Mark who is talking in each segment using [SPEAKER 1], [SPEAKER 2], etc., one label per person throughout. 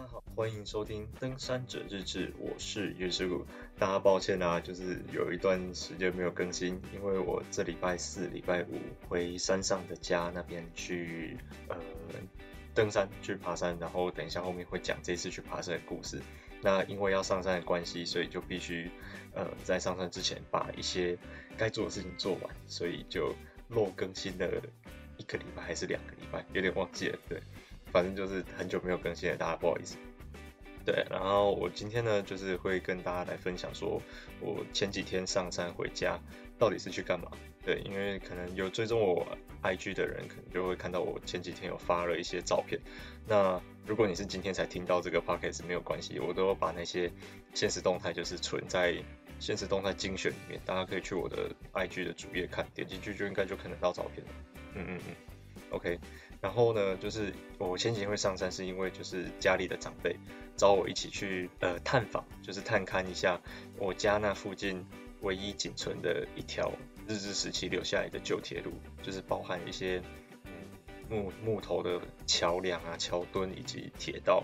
[SPEAKER 1] 大家好，欢迎收听《登山者日志》，我是岳师傅。大家抱歉啊，就是有一段时间没有更新，因为我这礼拜四、礼拜五回山上的家那边去呃登山去爬山，然后等一下后面会讲这次去爬山的故事。那因为要上山的关系，所以就必须呃在上山之前把一些该做的事情做完，所以就漏更新了一个礼拜还是两个礼拜，有点忘记了，对。反正就是很久没有更新了，大家不好意思。对，然后我今天呢，就是会跟大家来分享说，我前几天上山回家到底是去干嘛？对，因为可能有追踪我 IG 的人，可能就会看到我前几天有发了一些照片。那如果你是今天才听到这个 Podcast，没有关系，我都把那些现实动态就是存在现实动态精选里面，大家可以去我的 IG 的主页看，点进去就应该就看得到照片了。嗯嗯嗯，OK。然后呢，就是我前几天会上山，是因为就是家里的长辈找我一起去呃探访，就是探勘一下我家那附近唯一仅存的一条日治时期留下来的旧铁路，就是包含一些嗯木木头的桥梁啊、桥墩以及铁道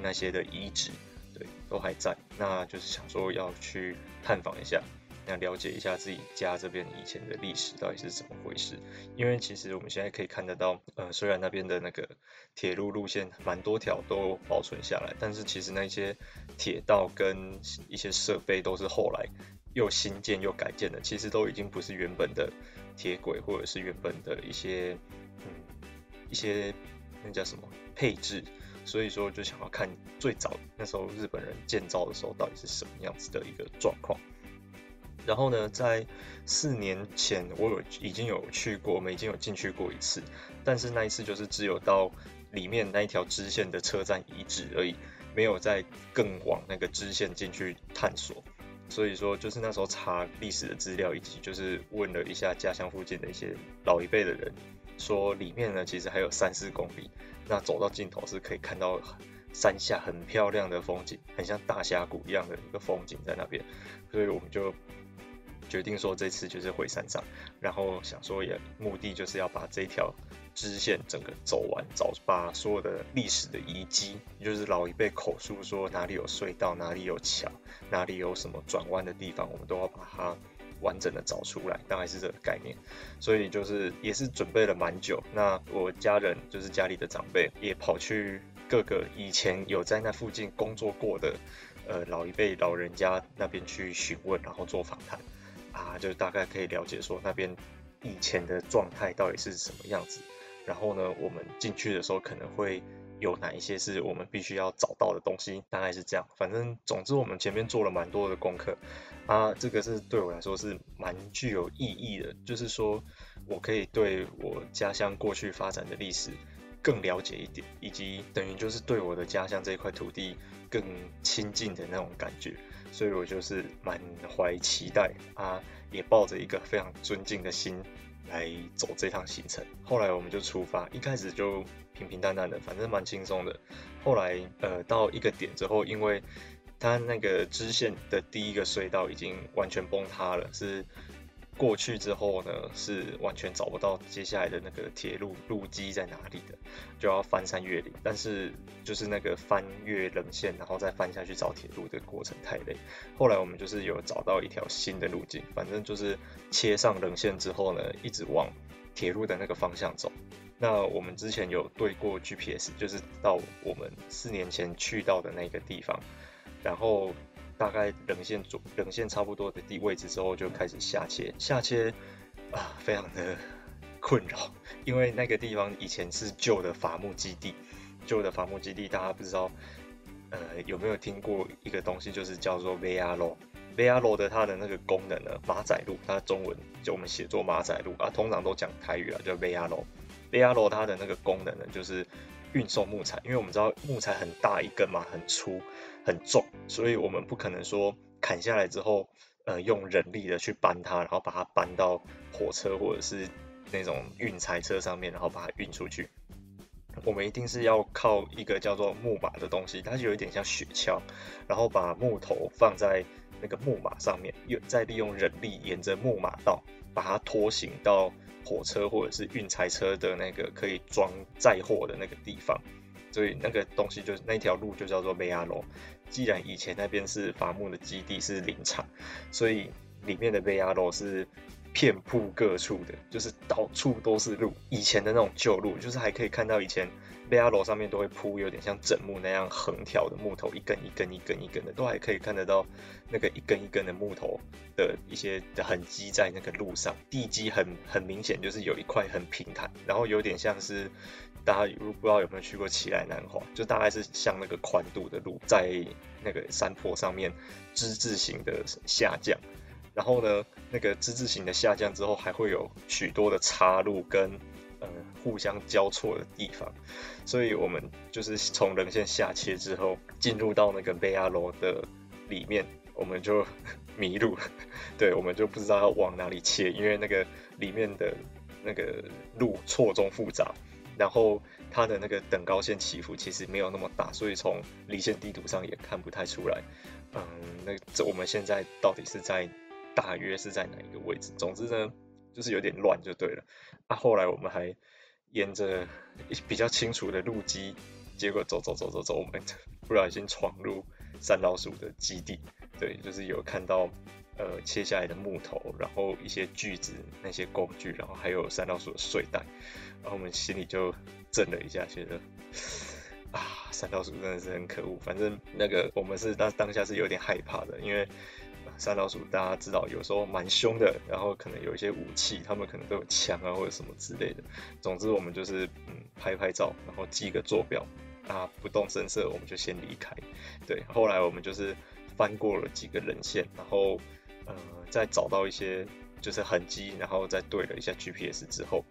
[SPEAKER 1] 那些的遗址，对，都还在。那就是想说要去探访一下。想了解一下自己家这边以前的历史到底是怎么回事，因为其实我们现在可以看得到，呃，虽然那边的那个铁路路线蛮多条都保存下来，但是其实那些铁道跟一些设备都是后来又新建又改建的，其实都已经不是原本的铁轨或者是原本的一些嗯一些那叫什么配置，所以说就想要看最早那时候日本人建造的时候到底是什么样子的一个状况。然后呢，在四年前，我有已经有去过，我们已经有进去过一次，但是那一次就是只有到里面那一条支线的车站遗址而已，没有再更往那个支线进去探索。所以说，就是那时候查历史的资料，以及就是问了一下家乡附近的一些老一辈的人，说里面呢其实还有三四公里，那走到尽头是可以看到山下很漂亮的风景，很像大峡谷一样的一个风景在那边，所以我们就。决定说这次就是回山上，然后想说也目的就是要把这条支线整个走完，找把所有的历史的遗迹，就是老一辈口述说哪里有隧道，哪里有桥，哪里有什么转弯的地方，我们都要把它完整的找出来，大概是这个概念。所以就是也是准备了蛮久。那我家人就是家里的长辈也跑去各个以前有在那附近工作过的呃老一辈老人家那边去询问，然后做访谈。啊，就大概可以了解说那边以前的状态到底是什么样子，然后呢，我们进去的时候可能会有哪一些是我们必须要找到的东西，大概是这样。反正总之我们前面做了蛮多的功课，啊，这个是对我来说是蛮具有意义的，就是说我可以对我家乡过去发展的历史更了解一点，以及等于就是对我的家乡这一块土地更亲近的那种感觉。所以我就是满怀期待啊，也抱着一个非常尊敬的心来走这趟行程。后来我们就出发，一开始就平平淡淡的，反正蛮轻松的。后来呃到一个点之后，因为它那个支线的第一个隧道已经完全崩塌了，是。过去之后呢，是完全找不到接下来的那个铁路路基在哪里的，就要翻山越岭。但是就是那个翻越棱线，然后再翻下去找铁路的过程太累。后来我们就是有找到一条新的路径，反正就是切上棱线之后呢，一直往铁路的那个方向走。那我们之前有对过 GPS，就是到我们四年前去到的那个地方，然后。大概冷线左冷线差不多的地位置之后，就开始下切，下切啊，非常的 困扰，因为那个地方以前是旧的伐木基地，旧的伐木基地，大家不知道呃有没有听过一个东西，就是叫做 VR 路，VR 路的它的那个功能呢，马仔路，它中文就我们写作马仔路啊，通常都讲台语啊，叫 VR 路，VR 路它的那个功能呢，就是。运送木材，因为我们知道木材很大一根嘛，很粗，很重，所以我们不可能说砍下来之后，呃，用人力的去搬它，然后把它搬到火车或者是那种运材车上面，然后把它运出去。我们一定是要靠一个叫做木马的东西，它就有一点像雪橇，然后把木头放在那个木马上面，又再利用人力沿着木马道把它拖行到。火车或者是运材车的那个可以装载货的那个地方，所以那个东西就那条路就叫做贝亚罗。既然以前那边是伐木的基地，是林场，所以里面的贝亚罗是遍布各处的，就是到处都是路。以前的那种旧路，就是还可以看到以前。贝亚楼上面都会铺有点像枕木那样横条的木头，一根一根一根一根的，都还可以看得到那个一根一根的木头的一些的痕迹在那个路上。地基很很明显，就是有一块很平坦，然后有点像是大家如果不知道有没有去过奇莱南华，就大概是像那个宽度的路，在那个山坡上面之字形的下降，然后呢，那个之字形的下降之后，还会有许多的岔路跟。呃，互相交错的地方，所以我们就是从棱线下切之后，进入到那个贝亚罗的里面，我们就迷路了，对，我们就不知道要往哪里切，因为那个里面的那个路错综复杂，然后它的那个等高线起伏其实没有那么大，所以从离线地图上也看不太出来。嗯，那这我们现在到底是在大约是在哪一个位置？总之呢，就是有点乱就对了。啊，后来我们还沿着比较清楚的路基，结果走走走走走，我们 不小心闯入山老鼠的基地。对，就是有看到呃切下来的木头，然后一些锯子那些工具，然后还有山老鼠的睡袋，然后我们心里就震了一下，觉得啊，山老鼠真的是很可恶。反正那个我们是当当下是有点害怕的，因为。山老鼠大家知道，有时候蛮凶的，然后可能有一些武器，他们可能都有枪啊或者什么之类的。总之我们就是嗯拍拍照，然后记个坐标啊，不动声色，我们就先离开。对，后来我们就是翻过了几个人线，然后呃再找到一些就是痕迹，然后再对了一下 GPS 之后，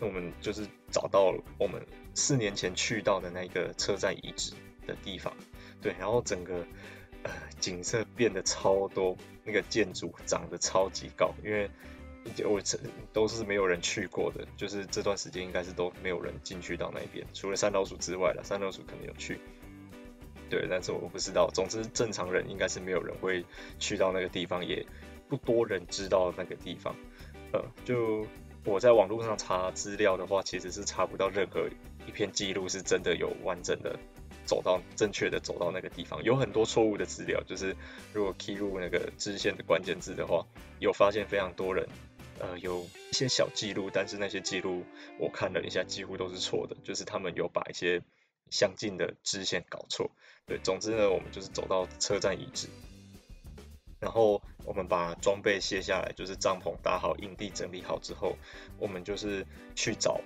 [SPEAKER 1] 那我们就是找到了我们四年前去到的那个车站遗址的地方。对，然后整个。景色变得超多，那个建筑长得超级高，因为我这都是没有人去过的，就是这段时间应该是都没有人进去到那边，除了三老鼠之外了，三老鼠可能有去，对，但是我不知道。总之，正常人应该是没有人会去到那个地方，也不多人知道那个地方。呃，就我在网络上查资料的话，其实是查不到任何一篇记录是真的有完整的。走到正确的走到那个地方，有很多错误的资料。就是如果 key 入那个支线的关键字的话，有发现非常多人，呃，有一些小记录，但是那些记录我看了一下，几乎都是错的。就是他们有把一些相近的支线搞错。对，总之呢，我们就是走到车站遗址，然后我们把装备卸下来，就是帐篷搭好，营地整理好之后，我们就是去找。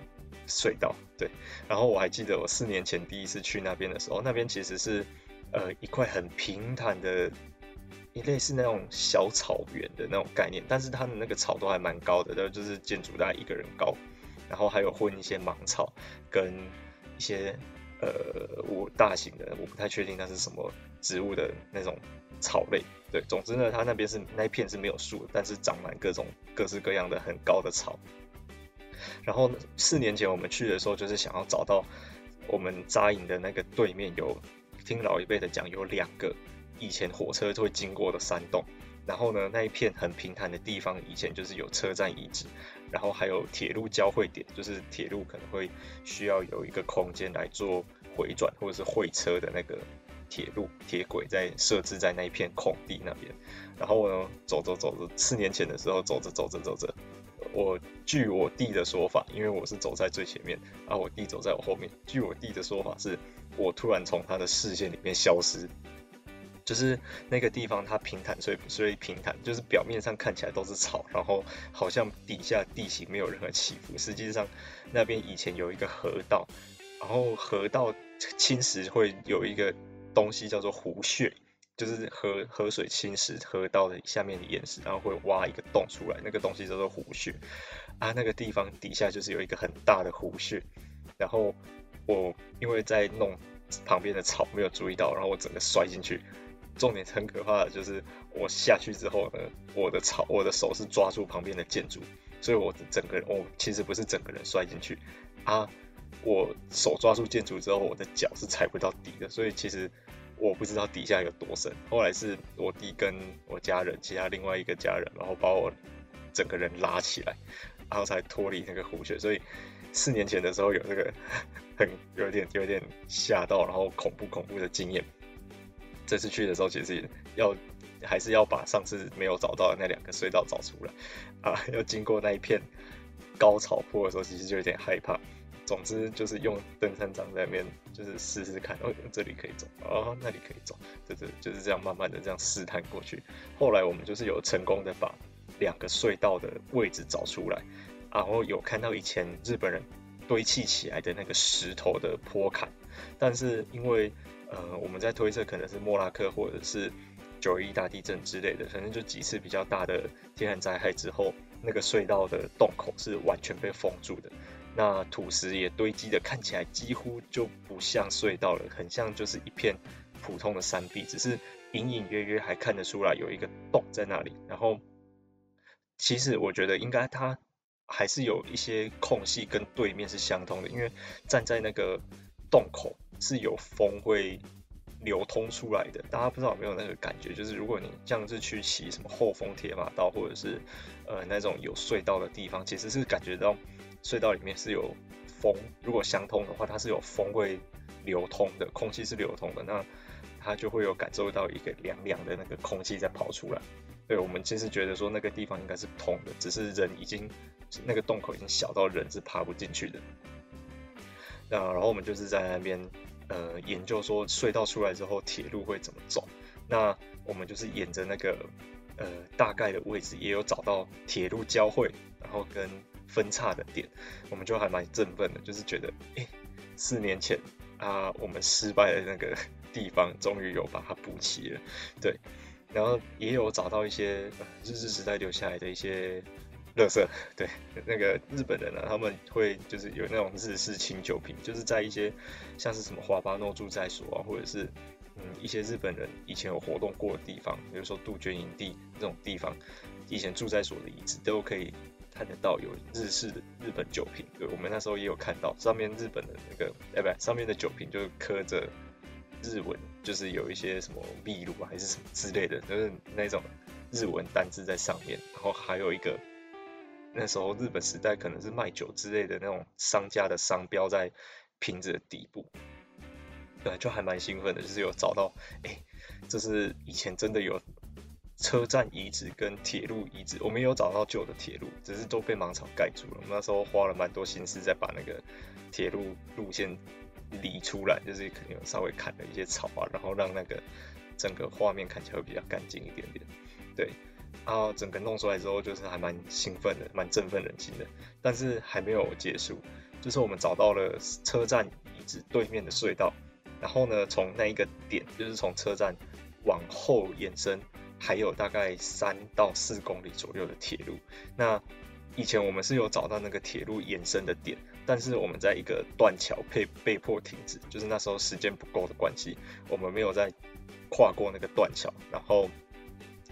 [SPEAKER 1] 隧道对，然后我还记得我四年前第一次去那边的时候，那边其实是呃一块很平坦的，一类似那种小草原的那种概念，但是它的那个草都还蛮高的，就是建筑大概一个人高，然后还有混一些芒草跟一些呃我大型的，我不太确定那是什么植物的那种草类，对，总之呢，它那边是那一片是没有树，但是长满各种各式各样的很高的草。然后四年前我们去的时候，就是想要找到我们扎营的那个对面有，听老一辈的讲，有两个以前火车会经过的山洞。然后呢，那一片很平坦的地方，以前就是有车站遗址，然后还有铁路交汇点，就是铁路可能会需要有一个空间来做回转或者是会车的那个铁路铁轨，在设置在那一片空地那边。然后呢，走着走着，四年前的时候，走着走着走着。我据我弟的说法，因为我是走在最前面，啊，我弟走在我后面。据我弟的说法是，我突然从他的视线里面消失，就是那个地方它平坦，所以所以平坦，就是表面上看起来都是草，然后好像底下地形没有任何起伏。实际上那边以前有一个河道，然后河道侵蚀会有一个东西叫做湖穴。就是河河水侵蚀河道的下面的岩石，然后会挖一个洞出来，那个东西叫做湖穴啊。那个地方底下就是有一个很大的湖穴，然后我因为在弄旁边的草没有注意到，然后我整个摔进去。重点很可怕的就是我下去之后呢，我的草我的手是抓住旁边的建筑，所以我整个人我其实不是整个人摔进去啊，我手抓住建筑之后，我的脚是踩不到底的，所以其实。我不知道底下有多深，后来是我弟跟我家人，其他另外一个家人，然后把我整个人拉起来，然后才脱离那个湖穴。所以四年前的时候有这个 很有点有点吓到，然后恐怖恐怖的经验。这次去的时候，其实要还是要把上次没有找到的那两个隧道找出来啊，要经过那一片高草坡的时候，其实就有点害怕。总之就是用登山杖在那边，就是试试看，哦，这里可以走，哦，那里可以走，就是就是这样慢慢的这样试探过去。后来我们就是有成功的把两个隧道的位置找出来，然后有看到以前日本人堆砌起来的那个石头的坡坎，但是因为呃我们在推测可能是莫拉克或者是九一大地震之类的，反正就几次比较大的天然灾害之后，那个隧道的洞口是完全被封住的。那土石也堆积的，看起来几乎就不像隧道了，很像就是一片普通的山壁，只是隐隐约约还看得出来有一个洞在那里。然后，其实我觉得应该它还是有一些空隙跟对面是相通的，因为站在那个洞口是有风会流通出来的。大家不知道有没有那个感觉？就是如果你像是去骑什么后风铁马道，或者是呃那种有隧道的地方，其实是感觉到。隧道里面是有风，如果相通的话，它是有风会流通的，空气是流通的，那它就会有感受到一个凉凉的那个空气在跑出来。对，我们其实觉得说那个地方应该是通的，只是人已经那个洞口已经小到人是爬不进去的。那然后我们就是在那边呃研究说隧道出来之后铁路会怎么走。那我们就是沿着那个呃大概的位置也有找到铁路交汇，然后跟分叉的点，我们就还蛮振奋的，就是觉得，哎、四年前啊，我们失败的那个地方，终于有把它补齐了，对，然后也有找到一些、日治时代留下来的一些乐色，对，那个日本人呢、啊，他们会就是有那种日式清酒瓶，就是在一些像是什么华巴诺住宅所啊，或者是嗯一些日本人以前有活动过的地方，比如说杜鹃营地这种地方，以前住在所的遗址都可以。看得到有日式的日本酒瓶，对，我们那时候也有看到上面日本的那个，哎，不，上面的酒瓶就刻着日文，就是有一些什么秘鲁还是什么之类的，就是那种日文单字在上面，然后还有一个那时候日本时代可能是卖酒之类的那种商家的商标在瓶子的底部，对，就还蛮兴奋的，就是有找到，哎，这是以前真的有。车站遗址跟铁路遗址，我们有找到旧的铁路，只是都被芒草盖住了。我们那时候花了蛮多心思，在把那个铁路路线理出来，就是可能有稍微砍了一些草啊，然后让那个整个画面看起来会比较干净一点点。对，然后整个弄出来之后，就是还蛮兴奋的，蛮振奋人心的。但是还没有结束，就是我们找到了车站遗址对面的隧道，然后呢，从那一个点，就是从车站往后延伸。还有大概三到四公里左右的铁路。那以前我们是有找到那个铁路延伸的点，但是我们在一个断桥被被迫停止，就是那时候时间不够的关系，我们没有再跨过那个断桥，然后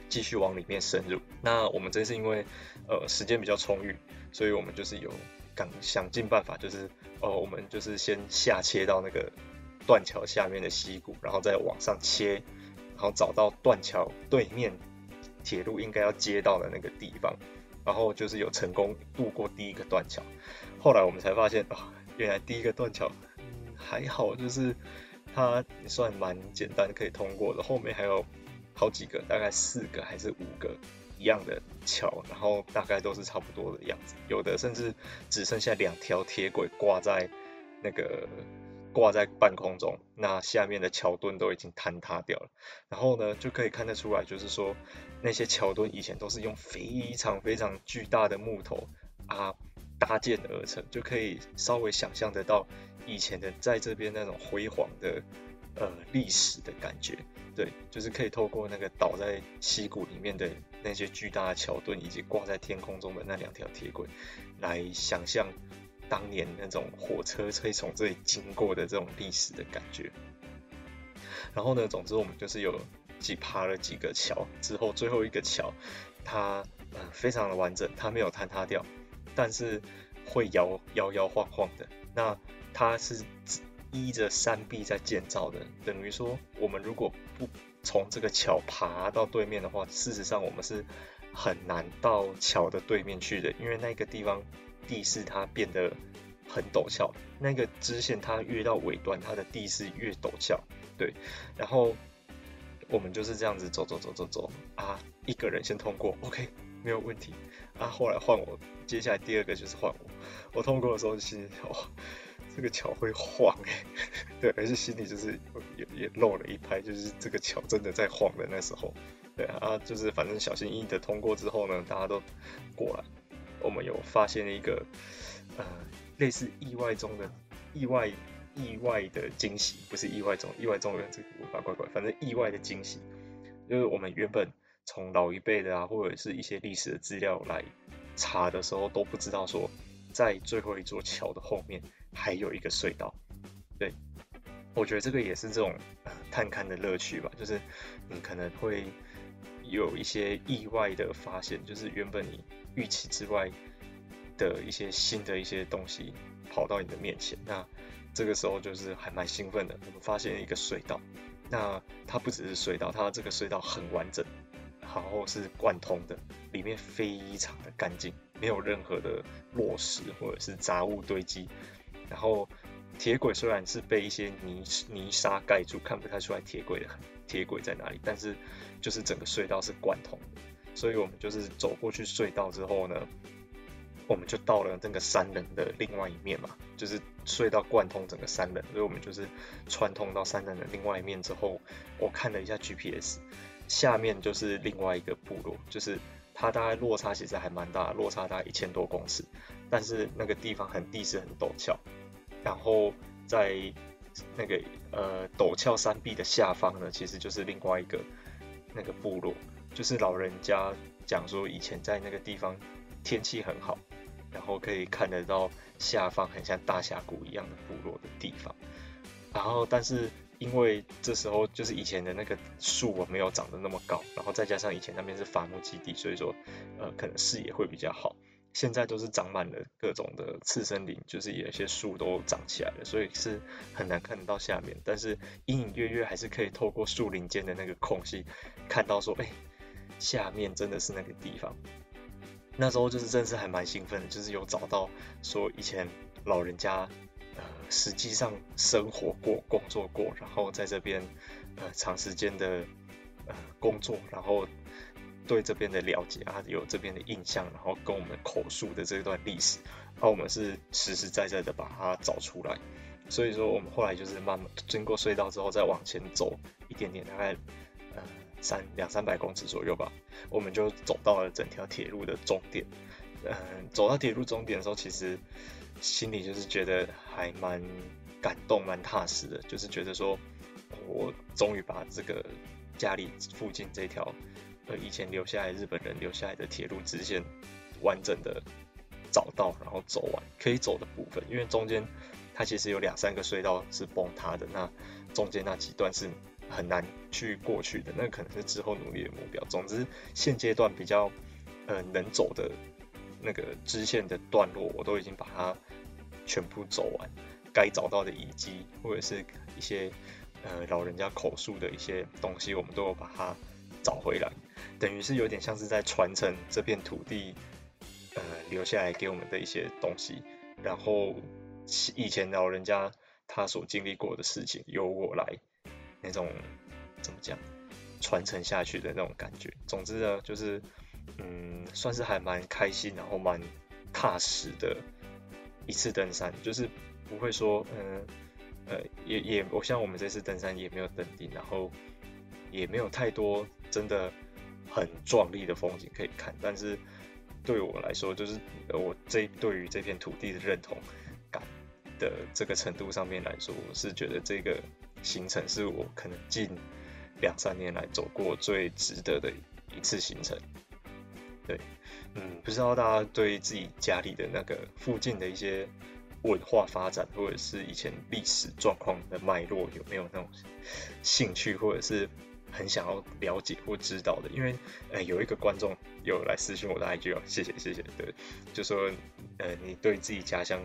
[SPEAKER 1] 继续往里面深入。那我们这是因为呃时间比较充裕，所以我们就是有想想尽办法，就是哦、呃、我们就是先下切到那个断桥下面的溪谷，然后再往上切。然后找到断桥对面铁路应该要接到的那个地方，然后就是有成功渡过第一个断桥。后来我们才发现啊，原来第一个断桥还好，就是它算蛮简单可以通过的。后面还有好几个，大概四个还是五个一样的桥，然后大概都是差不多的样子，有的甚至只剩下两条铁轨挂在那个。挂在半空中，那下面的桥墩都已经坍塌掉了。然后呢，就可以看得出来，就是说那些桥墩以前都是用非常非常巨大的木头啊搭建而成，就可以稍微想象得到以前的在这边那种辉煌的呃历史的感觉。对，就是可以透过那个倒在溪谷里面的那些巨大的桥墩，以及挂在天空中的那两条铁轨，来想象。当年那种火车会从这里经过的这种历史的感觉。然后呢，总之我们就是有几爬了几个桥之后，最后一个桥它呃非常的完整，它没有坍塌掉，但是会摇摇摇晃晃的。那它是依着山壁在建造的，等于说我们如果不从这个桥爬到对面的话，事实上我们是很难到桥的对面去的，因为那个地方地势它变得很陡峭，那个支线它越到尾端，它的地势越陡峭。对，然后我们就是这样子走走走走走啊，一个人先通过，OK，没有问题。啊。后来换我，接下来第二个就是换我，我通过的时候心里哦，这个桥会晃哎，对，而且心里就是也也漏了一拍，就是这个桥真的在晃的那时候，对啊，就是反正小心翼翼的通过之后呢，大家都过来，我们有发现了一个呃类似意外中的意外。意外的惊喜，不是意外中，意外中有这个无法怪怪，反正意外的惊喜，就是我们原本从老一辈的啊，或者是一些历史的资料来查的时候，都不知道说，在最后一座桥的后面还有一个隧道。对，我觉得这个也是这种探勘的乐趣吧，就是你可能会有一些意外的发现，就是原本你预期之外的一些新的一些东西跑到你的面前，那。这个时候就是还蛮兴奋的，我们发现一个隧道，那它不只是隧道，它这个隧道很完整，然后是贯通的，里面非常的干净，没有任何的落石或者是杂物堆积，然后铁轨虽然是被一些泥泥沙盖住，看不太出来铁轨的铁轨在哪里，但是就是整个隧道是贯通的，所以我们就是走过去隧道之后呢。我们就到了那个山棱的另外一面嘛，就是隧道贯通整个山棱，所以我们就是穿通到山棱的另外一面之后，我看了一下 GPS，下面就是另外一个部落，就是它大概落差其实还蛮大，落差大概一千多公尺，但是那个地方很地势很陡峭，然后在那个呃陡峭山壁的下方呢，其实就是另外一个那个部落，就是老人家讲说以前在那个地方天气很好。然后可以看得到下方很像大峡谷一样的部落的地方，然后但是因为这时候就是以前的那个树没有长得那么高，然后再加上以前那边是伐木基地，所以说呃可能视野会比较好。现在都是长满了各种的次生林，就是有些树都长起来了，所以是很难看得到下面。但是隐隐约约还是可以透过树林间的那个空隙看到说，哎，下面真的是那个地方。那时候就是真是还蛮兴奋的，就是有找到说以前老人家呃实际上生活过、工作过，然后在这边呃长时间的呃工作，然后对这边的了解啊，有这边的印象，然后跟我们口述的这段历史，然后我们是实实在在的把它找出来。所以说我们后来就是慢慢经过隧道之后再往前走一点点，大概。三两三百公尺左右吧，我们就走到了整条铁路的终点。嗯，走到铁路终点的时候，其实心里就是觉得还蛮感动、蛮踏实的，就是觉得说，我终于把这个家里附近这条呃以前留下来日本人留下来的铁路支线完整的找到，然后走完可以走的部分。因为中间它其实有两三个隧道是崩塌的，那中间那几段是。很难去过去的，那可能是之后努力的目标。总之，现阶段比较呃能走的那个支线的段落，我都已经把它全部走完。该找到的遗迹或者是一些呃老人家口述的一些东西，我们都有把它找回来。等于是有点像是在传承这片土地呃留下来给我们的一些东西。然后以前老人家他所经历过的事情，由我来。那种怎么讲，传承下去的那种感觉。总之呢，就是嗯，算是还蛮开心，然后蛮踏实的一次登山，就是不会说嗯呃也也，我像我们这次登山也没有登顶，然后也没有太多真的很壮丽的风景可以看。但是对我来说，就是我这对于这片土地的认同感的这个程度上面来说，我是觉得这个。行程是我可能近两三年来走过最值得的一次行程。对，嗯，不知道大家对自己家里的那个附近的一些文化发展，或者是以前历史状况的脉络，有没有那种兴趣，或者是很想要了解或知道的？因为呃，有一个观众有来私信我的 IG 哦，谢谢谢谢，对，就说呃，你对自己家乡。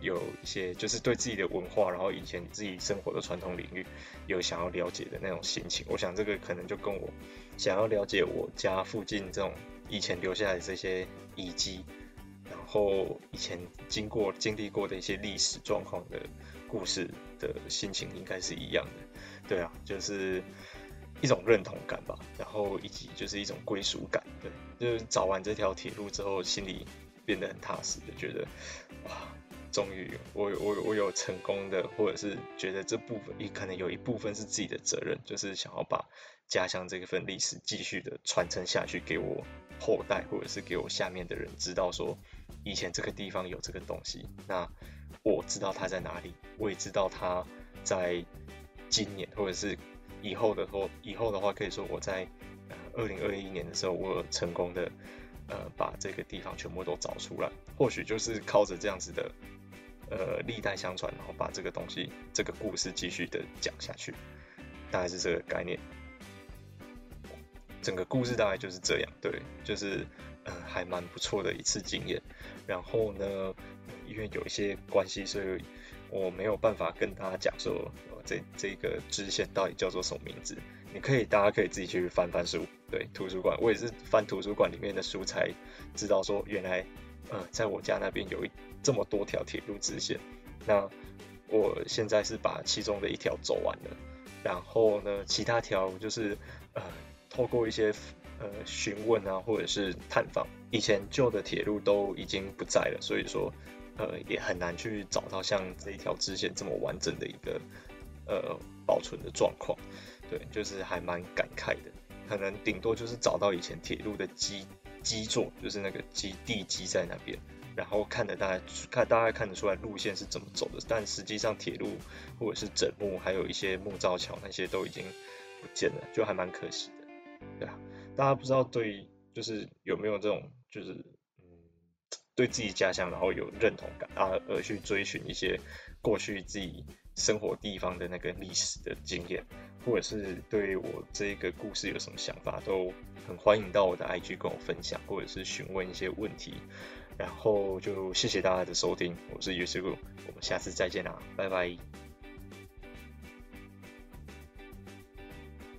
[SPEAKER 1] 有一些就是对自己的文化，然后以前自己生活的传统领域有想要了解的那种心情。我想这个可能就跟我想要了解我家附近这种以前留下来的这些遗迹，然后以前经过经历过的一些历史状况的故事的心情应该是一样的，对啊，就是一种认同感吧，然后以及就是一种归属感，对，就是找完这条铁路之后，心里变得很踏实就，觉得哇。终于，我我我有成功的，或者是觉得这部分也可能有一部分是自己的责任，就是想要把家乡这份历史继续的传承下去，给我后代或者是给我下面的人知道，说以前这个地方有这个东西，那我知道它在哪里，我也知道它在今年或者是以后的话，以后的话可以说我在二零二一年的时候，我成功的呃把这个地方全部都找出来，或许就是靠着这样子的。呃，历代相传，然后把这个东西、这个故事继续的讲下去，大概是这个概念。整个故事大概就是这样，对，就是呃，还蛮不错的一次经验。然后呢，因为有一些关系，所以我没有办法跟大家讲说，这这个支线到底叫做什么名字。你可以，大家可以自己去翻翻书，对，图书馆，我也是翻图书馆里面的书才知道说，原来。呃，在我家那边有一这么多条铁路支线，那我现在是把其中的一条走完了，然后呢，其他条就是呃，透过一些呃询问啊，或者是探访，以前旧的铁路都已经不在了，所以说呃也很难去找到像这一条支线这么完整的一个呃保存的状况，对，就是还蛮感慨的，可能顶多就是找到以前铁路的基。基座就是那个基地基在那边，然后看得大概看大概看得出来路线是怎么走的，但实际上铁路或者是枕木还有一些木造桥那些都已经不见了，就还蛮可惜的。对啊，大家不知道对就是有没有这种就是嗯对自己家乡然后有认同感啊，而去追寻一些过去自己生活地方的那个历史的经验，或者是对我这个故事有什么想法都。很欢迎到我的 IG 跟我分享，或者是询问一些问题，然后就谢谢大家的收听，我是 U 师傅，我们下次再见啦，拜拜。